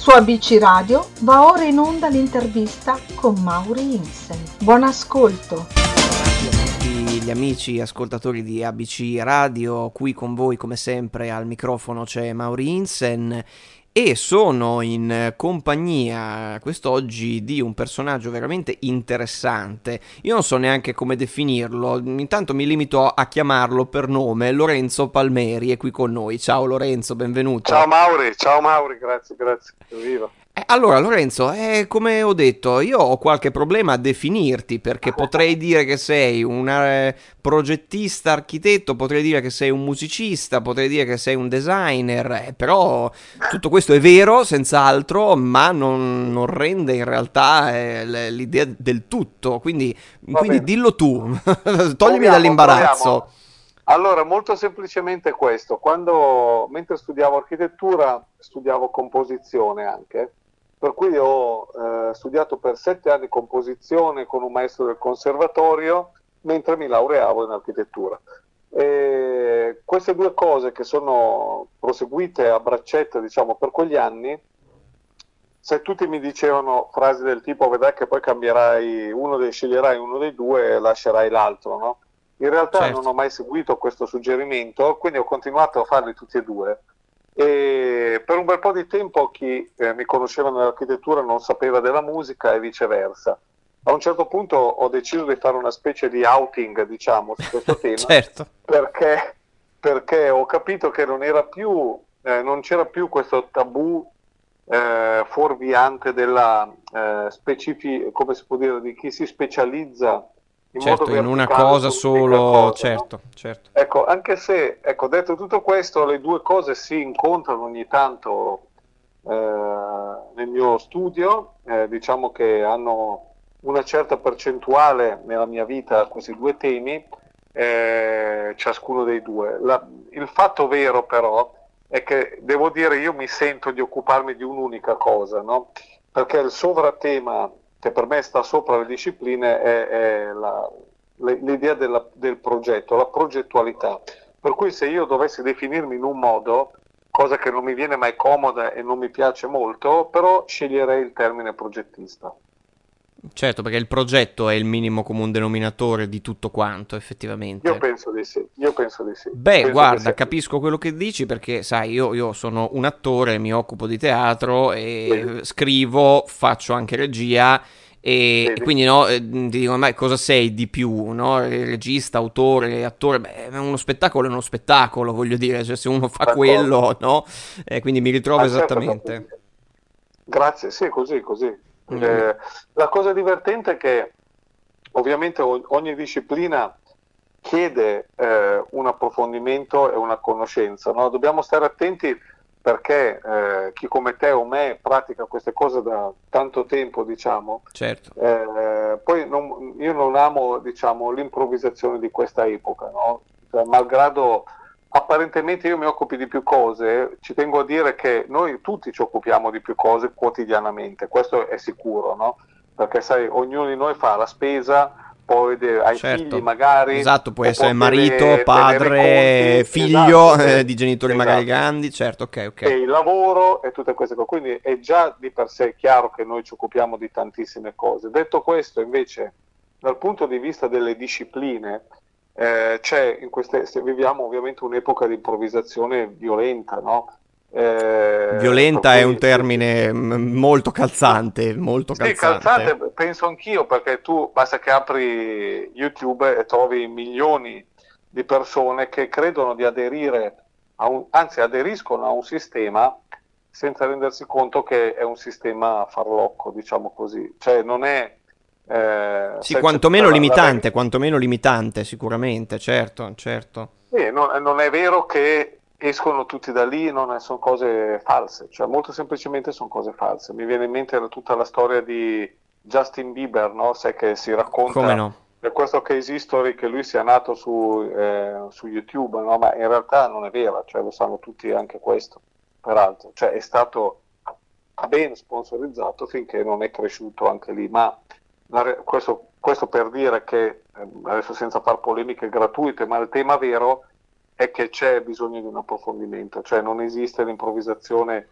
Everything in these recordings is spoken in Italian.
Su ABC Radio va ora in onda l'intervista con Mauri Insen. Buon ascolto! tutti gli amici ascoltatori di ABC Radio, qui con voi come sempre al microfono c'è Mauri Insen e sono in compagnia quest'oggi di un personaggio veramente interessante. Io non so neanche come definirlo, intanto mi limito a chiamarlo per nome. Lorenzo Palmeri è qui con noi. Ciao Lorenzo, benvenuto. Ciao Mauri, ciao Mauri, grazie, grazie. Viva. Eh, allora Lorenzo, eh, come ho detto, io ho qualche problema a definirti perché potrei dire che sei un eh, progettista architetto, potrei dire che sei un musicista, potrei dire che sei un designer, eh, però tutto questo è vero, senz'altro, ma non, non rende in realtà eh, l'idea del tutto, quindi, quindi dillo tu, toglimi proviamo, dall'imbarazzo. Proviamo. Allora, molto semplicemente questo, quando mentre studiavo architettura studiavo composizione anche per cui ho eh, studiato per sette anni composizione con un maestro del conservatorio mentre mi laureavo in architettura. E queste due cose che sono proseguite a braccetta diciamo, per quegli anni, se tutti mi dicevano frasi del tipo vedrai che poi cambierai uno dei, sceglierai uno dei due e lascerai l'altro, no? In realtà certo. non ho mai seguito questo suggerimento, quindi ho continuato a farli tutti e due. E per un bel po' di tempo chi eh, mi conosceva nell'architettura non sapeva della musica e viceversa. A un certo punto ho deciso di fare una specie di outing, diciamo, su questo tema, certo. perché, perché, ho capito che non, era più, eh, non c'era più questo tabù eh, fuorviante della eh, specifica, come si può dire, di chi si specializza in certo, in una cosa solo, cosa, certo, no? certo. Ecco, anche se, ecco, detto tutto questo, le due cose si incontrano ogni tanto eh, nel mio studio, eh, diciamo che hanno una certa percentuale nella mia vita questi due temi, eh, ciascuno dei due. La, il fatto vero però è che devo dire io mi sento di occuparmi di un'unica cosa, no? perché il sovratema che per me sta sopra le discipline è, è l'idea del progetto, la progettualità. Per cui se io dovessi definirmi in un modo, cosa che non mi viene mai comoda e non mi piace molto, però sceglierei il termine progettista. Certo, perché il progetto è il minimo comune denominatore di tutto quanto, effettivamente. Io penso di sì, io penso di sì. Beh, penso guarda, capisco quello che dici perché, sai, io, io, sono un attore, mi occupo di teatro e sì. scrivo, faccio anche regia e sì. quindi no, eh, ti dico, ma cosa sei di più, no? Regista, autore, attore, beh, uno spettacolo è uno spettacolo, voglio dire, cioè se uno fa D'accordo. quello, no? Eh, quindi mi ritrovo ah, certo, esattamente. Certo. Grazie, sì, così, così. Mm. Eh, la cosa divertente è che ovviamente ogni disciplina chiede eh, un approfondimento e una conoscenza. No? Dobbiamo stare attenti perché eh, chi come te o me pratica queste cose da tanto tempo, diciamo, certo. eh, poi non, io non amo diciamo, l'improvvisazione di questa epoca, no? cioè, malgrado apparentemente io mi occupi di più cose, ci tengo a dire che noi tutti ci occupiamo di più cose quotidianamente, questo è sicuro, no? Perché sai, ognuno di noi fa la spesa, poi hai certo. figli magari. Esatto, può essere marito, tenere, padre, tenere figlio esatto, eh, di genitori esatto. magari grandi, certo, ok, ok. E il lavoro e tutte queste cose, quindi è già di per sé chiaro che noi ci occupiamo di tantissime cose. Detto questo, invece, dal punto di vista delle discipline, eh, c'è in queste, viviamo ovviamente un'epoca di improvvisazione violenta, no? Eh, violenta è un termine molto calzante, molto sì, calzante. calzante. penso anch'io perché tu basta che apri YouTube e trovi milioni di persone che credono di aderire, a un, anzi aderiscono a un sistema senza rendersi conto che è un sistema farlocco, diciamo così, cioè non è eh, sì, quantomeno limitante, la... quantomeno limitante, sicuramente, certo, certo. Sì, non, non, è vero che escono tutti da lì, non sono cose false, cioè molto semplicemente sono cose false. Mi viene in mente tutta la storia di Justin Bieber, no? Sai che si racconta Come no? per questo case history che lui sia nato su, eh, su YouTube, no? ma in realtà non è vera, cioè lo sanno tutti anche questo, peraltro, cioè è stato ben sponsorizzato finché non è cresciuto anche lì, ma questo, questo, per dire che, ehm, adesso senza far polemiche gratuite, ma il tema vero è che c'è bisogno di un approfondimento, cioè non esiste l'improvvisazione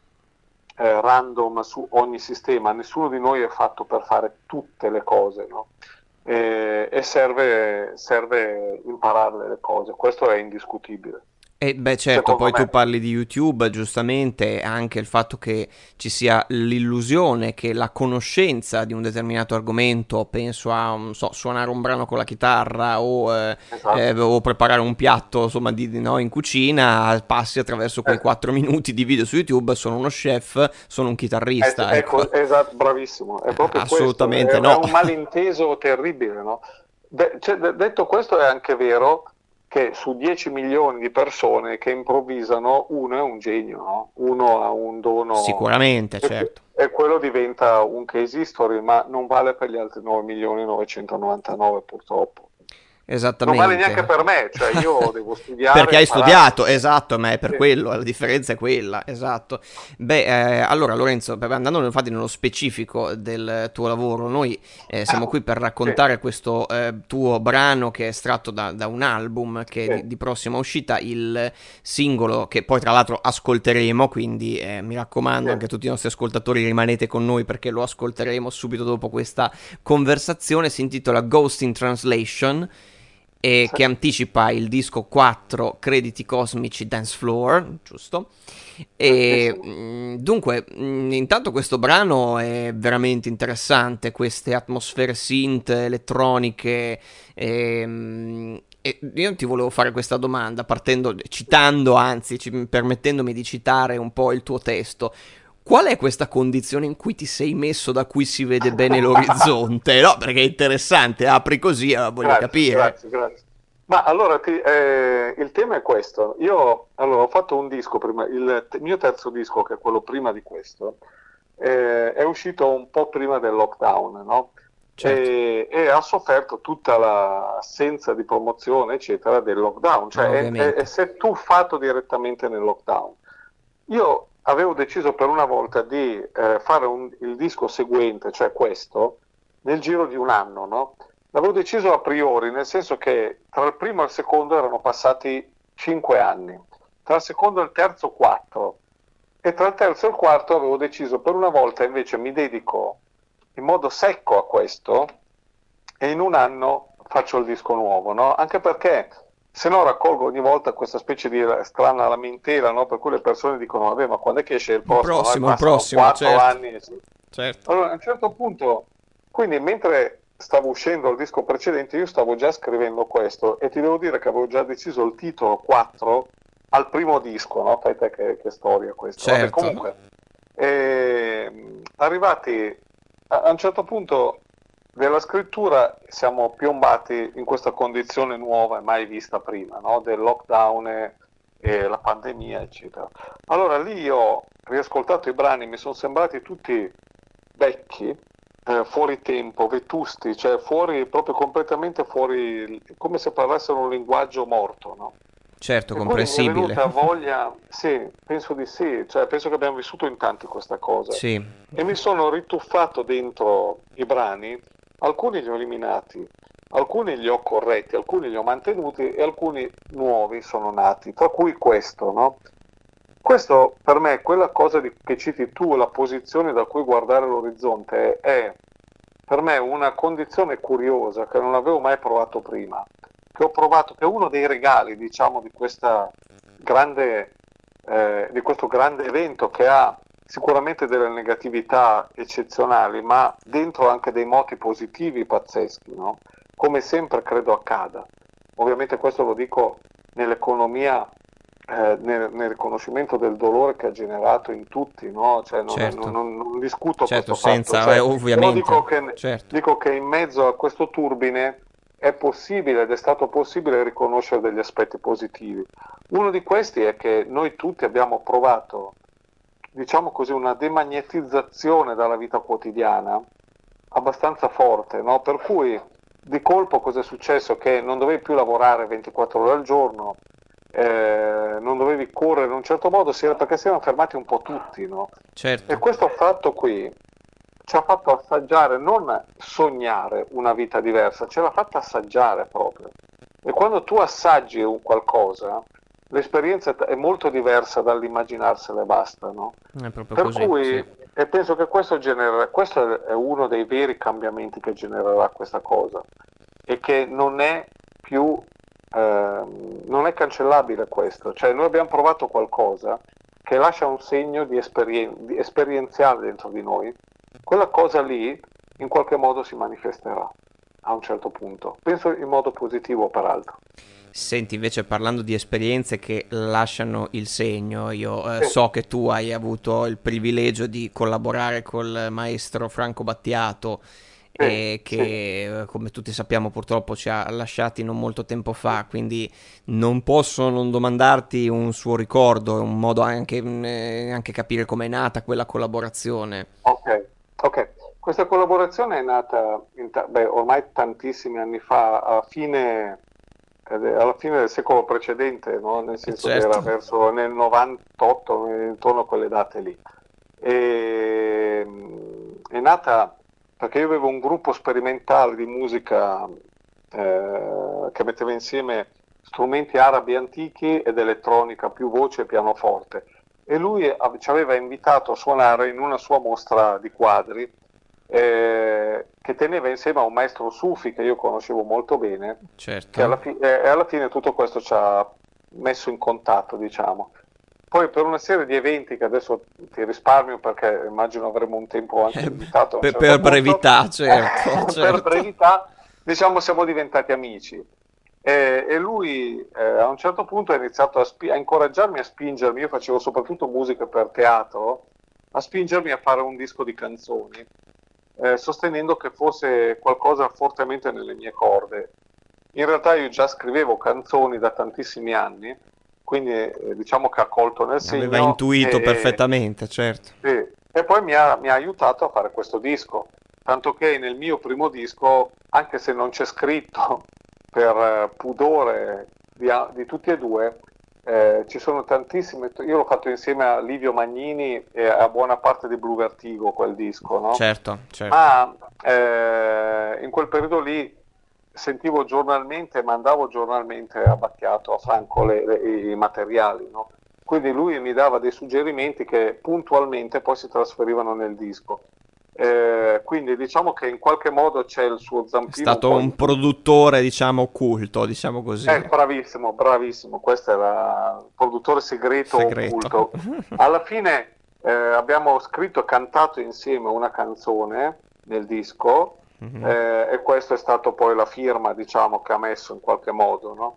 eh, random su ogni sistema, nessuno di noi è fatto per fare tutte le cose, no? e, e serve, serve imparare le cose, questo è indiscutibile. E beh certo, poi me. tu parli di YouTube, giustamente anche il fatto che ci sia l'illusione che la conoscenza di un determinato argomento, penso a so, suonare un brano con la chitarra o, eh, esatto. eh, o preparare un piatto insomma, di, di, no, in cucina, passi attraverso quei eh. 4 minuti di video su YouTube, sono uno chef, sono un chitarrista. Eh, ecco. esatto, bravissimo, è proprio Assolutamente questo. no. È un malinteso terribile, no? De- cioè, detto questo è anche vero che su 10 milioni di persone che improvvisano uno è un genio, no? uno ha un dono. Sicuramente, e, certo. E quello diventa un case history, ma non vale per gli altri 9 milioni 999 purtroppo. Esattamente. Non vale neanche per me, cioè io devo studiare. Perché hai studiato, esatto, ma è per sì. quello, la differenza è quella, esatto. Beh, eh, allora Lorenzo, andando infatti nello specifico del tuo lavoro, noi eh, siamo qui per raccontare sì. questo eh, tuo brano che è estratto da, da un album che sì. è di, di, prossima uscita, il singolo che poi tra l'altro ascolteremo, quindi eh, mi raccomando anche a tutti i nostri ascoltatori rimanete con noi perché lo ascolteremo subito dopo questa conversazione, si intitola Ghost in Translation e sì. che anticipa il disco 4 Crediti Cosmici Dance Floor, giusto? E mh, mm, dunque, mh, mm, intanto questo brano è veramente interessante, queste atmosfere synth elettroniche. E, mh, mm, e io ti volevo fare questa domanda, partendo, citando, anzi, ci, permettendomi di citare un po' il tuo testo. Qual è questa condizione in cui ti sei messo da cui si vede bene l'orizzonte? No, perché è interessante, apri così, voglio grazie, capire. Grazie, grazie. Ma allora ti, eh, il tema è questo. Io allora, ho fatto un disco prima, il t- mio terzo disco, che è quello prima di questo, eh, è uscito un po' prima del lockdown, no? Certo. E, e, ha sofferto tutta l'assenza di promozione, eccetera, del lockdown. Cioè, è, è, è, si è tuffato direttamente nel lockdown. Io avevo deciso per una volta di eh, fare un, il disco seguente, cioè questo, nel giro di un anno, no? L'avevo deciso a priori, nel senso che tra il primo e il secondo erano passati cinque anni, tra il secondo e il terzo quattro, e tra il terzo e il quarto avevo deciso per una volta invece mi dedico in modo secco a questo e in un anno faccio il disco nuovo, no? Anche perché se no raccolgo ogni volta questa specie di strana lamentela, no? per cui le persone dicono, vabbè, ma quando è che esce il prossimo? Il prossimo, il prossimo, 4 certo. anni. Certo. Allora, a un certo punto, quindi mentre stavo uscendo il disco precedente, io stavo già scrivendo questo e ti devo dire che avevo già deciso il titolo 4 al primo disco, no? Fai te che, che storia questa. Certo. Vabbè, comunque, eh, arrivati a, a un certo punto della scrittura siamo piombati in questa condizione nuova e mai vista prima, no? del lockdown e, e, la pandemia, eccetera. Allora lì io ho riascoltato i brani, mi sono sembrati tutti vecchi, eh, fuori tempo, vetusti, cioè fuori, proprio completamente fuori, come se parlassero un linguaggio morto, no? Certo, e comprensibile. Mi è venuta voglia, sì, penso di sì, cioè penso che abbiamo vissuto in tanti questa cosa. Sì. E mi sono rituffato dentro i brani alcuni li ho eliminati, alcuni li ho corretti, alcuni li ho mantenuti e alcuni nuovi sono nati, tra cui questo, no? Questo per me, quella cosa di, che citi tu, la posizione da cui guardare l'orizzonte, è per me una condizione curiosa che non avevo mai provato prima, che ho provato, che è uno dei regali, diciamo, di, grande, eh, di questo grande evento che ha sicuramente delle negatività eccezionali, ma dentro anche dei moti positivi pazzeschi, no? come sempre credo accada. Ovviamente questo lo dico nell'economia, eh, nel, nel, riconoscimento del dolore che ha generato in tutti, no? cioè non, certo. non, non, non, discuto certo, questo senza, fatto, cioè, ovviamente. Dico che, certo. dico che in mezzo a questo turbine è possibile ed è stato possibile riconoscere degli aspetti positivi. Uno di questi è che noi tutti abbiamo provato diciamo così, una demagnetizzazione dalla vita quotidiana abbastanza forte, no? per cui di colpo cosa è successo? Che non dovevi più lavorare 24 ore al giorno, eh, non dovevi correre in un certo modo, perché si erano fermati un po' tutti. No? Certo. E questo fatto qui ci ha fatto assaggiare, non sognare una vita diversa, ce l'ha fatta assaggiare proprio. E quando tu assaggi un qualcosa, l'esperienza è molto diversa dall'immaginarsela e basta, no? Per così. cui sì. e penso che questo, genera, questo è uno dei veri cambiamenti che genererà questa cosa e che non è più ehm, non è cancellabile questo, cioè noi abbiamo provato qualcosa che lascia un segno di, esperien- di esperienziale dentro di noi, quella cosa lì in qualche modo si manifesterà a un certo punto, penso in modo positivo peraltro. Senti, invece parlando di esperienze che lasciano il segno, io eh, so che tu hai avuto il privilegio di collaborare col maestro Franco Battiato e Sì, che, eh, come tutti sappiamo, purtroppo ci ha lasciati non molto tempo fa, quindi non posso non domandarti un suo ricordo, un modo anche, mm, eh, anche capire com'è nata quella collaborazione. Ok, ok. Questa collaborazione è nata in beh, ormai tantissimi anni fa, a fine, eh, alla fine del secolo precedente, no? Nel senso certo. che era verso nel 98, intorno a quelle date lì. E, è nata perché io avevo un gruppo sperimentale di musica eh, che metteva insieme strumenti arabi antichi ed elettronica, più voce e pianoforte. E lui av- ci aveva invitato a suonare in una sua mostra di quadri eh, che teneva insieme a un maestro sufi che io conoscevo molto bene, Certo. che alla, fi- eh, e alla fine tutto questo ci ha messo in contatto, diciamo. Poi per una serie di eventi che adesso ti risparmio perché immagino avremo un tempo anche Eh, limitato. per- certo per brevità, certo, per certo. brevità, diciamo, siamo diventati amici. E, e lui eh, a un certo punto ha iniziato a, spi- a incoraggiarmi a spingermi, io facevo soprattutto musica per teatro, a spingermi a fare un disco di canzoni, eh, sostenendo che fosse qualcosa fortemente nelle mie corde. In realtà io già scrivevo canzoni da tantissimi anni, quindi eh, diciamo che ha colto nel segno. Aveva intuito e- perfettamente, certo. sì, E poi mi ha, mi ha aiutato a fare questo disco, tanto che nel mio primo disco, anche se non c'è scritto per eh, pudore di, di tutti e due, eh, ci sono tantissime, io l'ho fatto insieme a Livio Magnini e a buona parte di Blue Vertigo quel disco, no? Certo, certo. Ma eh, in quel periodo lì sentivo giornalmente, mandavo giornalmente a Battiato, a Franco le- le- i materiali, no? Quindi lui mi dava dei suggerimenti che puntualmente poi si trasferivano nel disco. Eh, quindi diciamo che in qualche modo c'è il suo È zampino. stato po' un in- produttore, diciamo, occulto, diciamo così. Eh, bravissimo, bravissimo. Questo era il produttore segreto, Segreto. occulto. Alla fine eh, abbiamo scritto e cantato insieme una canzone nel disco Mhm. eh, e questa è stata poi la firma, diciamo, che ha messo in qualche modo, no?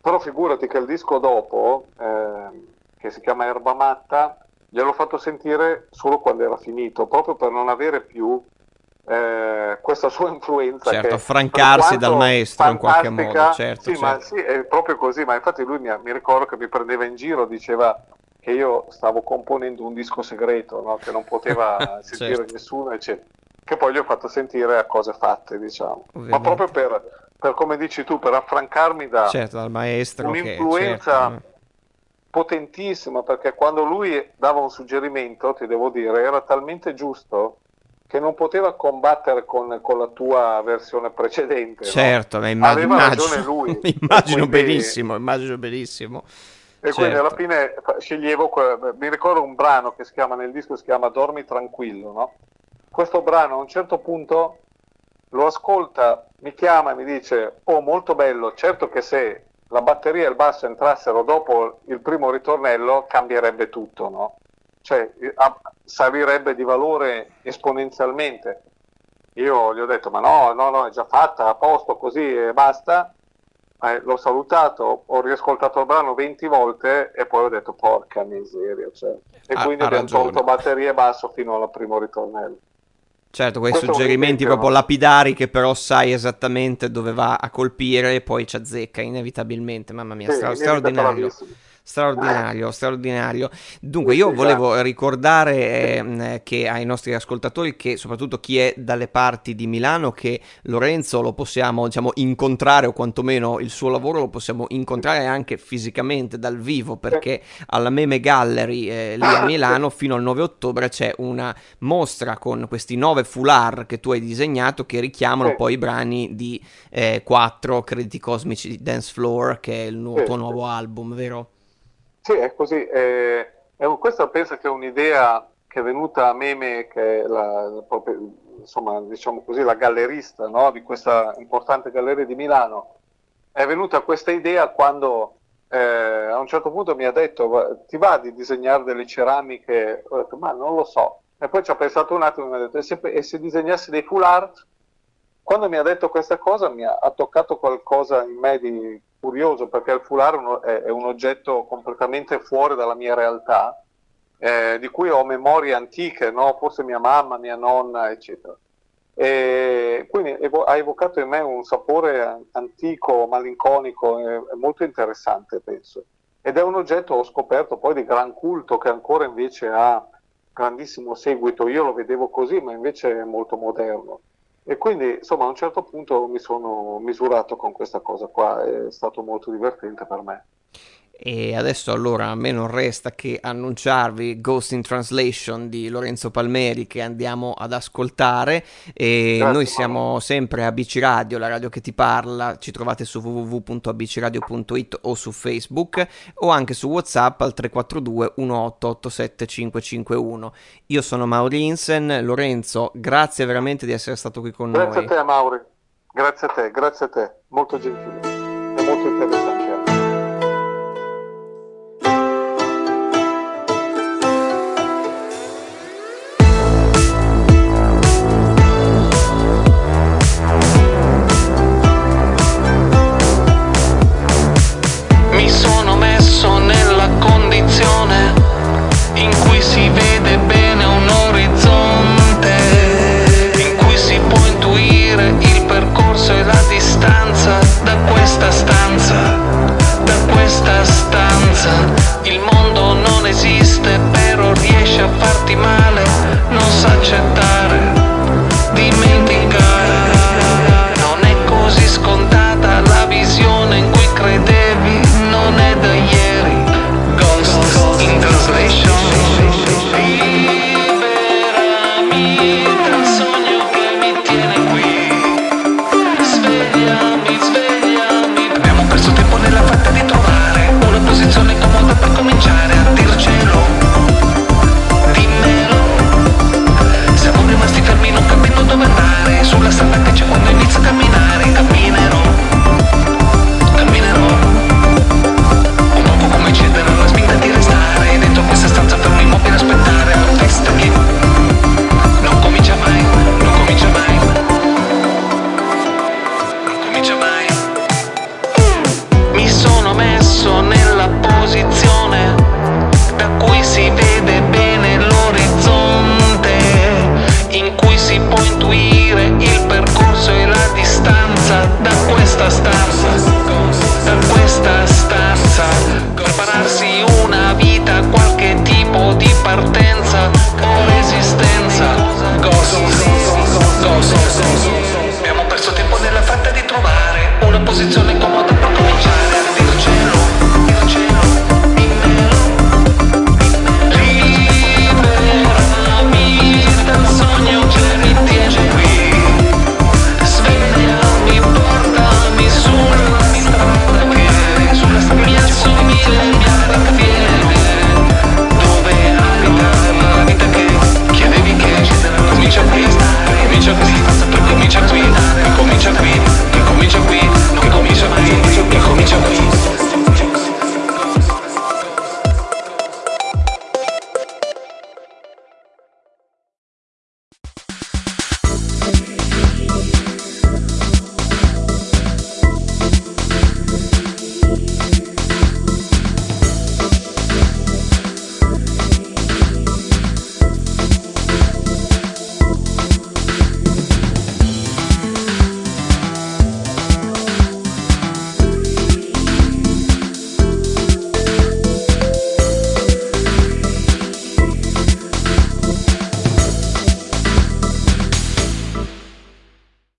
Però figurati che il disco dopo, eh, che si chiama Erba Matta, gliel'ho fatto sentire solo quando era finito, proprio per non avere più eh, questa sua influenza. Certo, che, affrancarsi dal maestro in qualche modo, certo, Sì, certo. ma sì, è proprio così, ma infatti lui mi, mi ricordo che mi prendeva in giro, diceva che io stavo componendo un disco segreto, no? che non poteva sentire Certo. nessuno, eccetera. Che poi gli ho fatto sentire a cose fatte, diciamo. Ma Ovviamente. proprio per, per, come dici tu, per affrancarmi da Certo, dal maestro che... un'influenza certo, potentissima, perché quando lui dava un suggerimento, ti devo dire, era talmente giusto che non poteva combattere con, con la tua versione precedente. no? Certo, ma Aveva immagino, ragione lui. immagino Quindi- benissimo, immagino benissimo. E quindi Certo. alla fine fa- sceglievo, mi ricordo un brano che si chiama nel disco, si chiama Dormi tranquillo, no? Questo brano a un certo punto lo ascolta, mi chiama e mi dice, oh molto bello, certo che se la batteria e il basso entrassero dopo il primo ritornello cambierebbe tutto, no? Cioè salirebbe di valore esponenzialmente. Io gli ho detto, ma no, no, no, è già fatta, a posto, così e basta. Eh, l'ho salutato, ho riascoltato il brano 20 volte e poi ho detto porca miseria. Cioè. E Ha- quindi ha abbiamo ragione. tolto batteria e basso fino al primo ritornello. Certo, quei Questo suggerimenti proprio lapidari che però sai esattamente dove va a colpire e poi ci azzecca inevitabilmente. Mamma mia, Sì, stra- straordinario. Straordinario, straordinario. Dunque, io volevo ricordare eh, che ai nostri ascoltatori, che soprattutto chi è dalle parti di Milano, che Lorenzo lo possiamo, diciamo, incontrare o quantomeno il suo lavoro lo possiamo incontrare anche fisicamente dal vivo, perché alla Meme Gallery eh, lì a Milano fino al 9 ottobre c'è una mostra con questi nove foulard che tu hai disegnato che richiamano poi i brani di eh, 4 Crediti Cosmici Dance Floor, che è il Sì, tuo nuovo album, vero? Sì, è così. È, è, questa penso che è un'idea che è venuta a Meme, che è la, insomma, diciamo così, la gallerista no? di questa importante galleria di Milano. È venuta questa idea quando eh, a un certo punto mi ha detto ti va di disegnare delle ceramiche? Ho detto ma non lo so. E poi ci ha pensato un attimo e mi ha detto e se, e se disegnassi dei foulard? Quando mi ha detto questa cosa mi ha, ha toccato qualcosa in me di curioso perché il foulard è, un oggetto completamente fuori dalla mia realtà eh, di cui ho memorie antiche, no? forse mia mamma, mia nonna, eccetera. E quindi evo- ha evocato in me un sapore antico, malinconico, e, molto interessante, penso. Ed è un oggetto, ho scoperto poi, di gran culto che ancora invece ha grandissimo seguito. Io lo vedevo così, ma invece è molto moderno. E quindi, insomma, a un certo punto mi sono misurato con questa cosa qua, è stato molto divertente per me. E adesso allora a me non resta che annunciarvi Ghost in Translation di Lorenzo Palmeri che andiamo ad ascoltare. E noi siamo sempre a BC Radio, la radio che ti parla, ci trovate su www.abcradio.it o su Facebook o anche su Whatsapp al 342 1887 551. Io sono Mauri Insen, Lorenzo, grazie veramente di essere stato qui con grazie noi. Grazie a te Mauri, grazie a te, grazie a te, molto gentile. E molto interessante.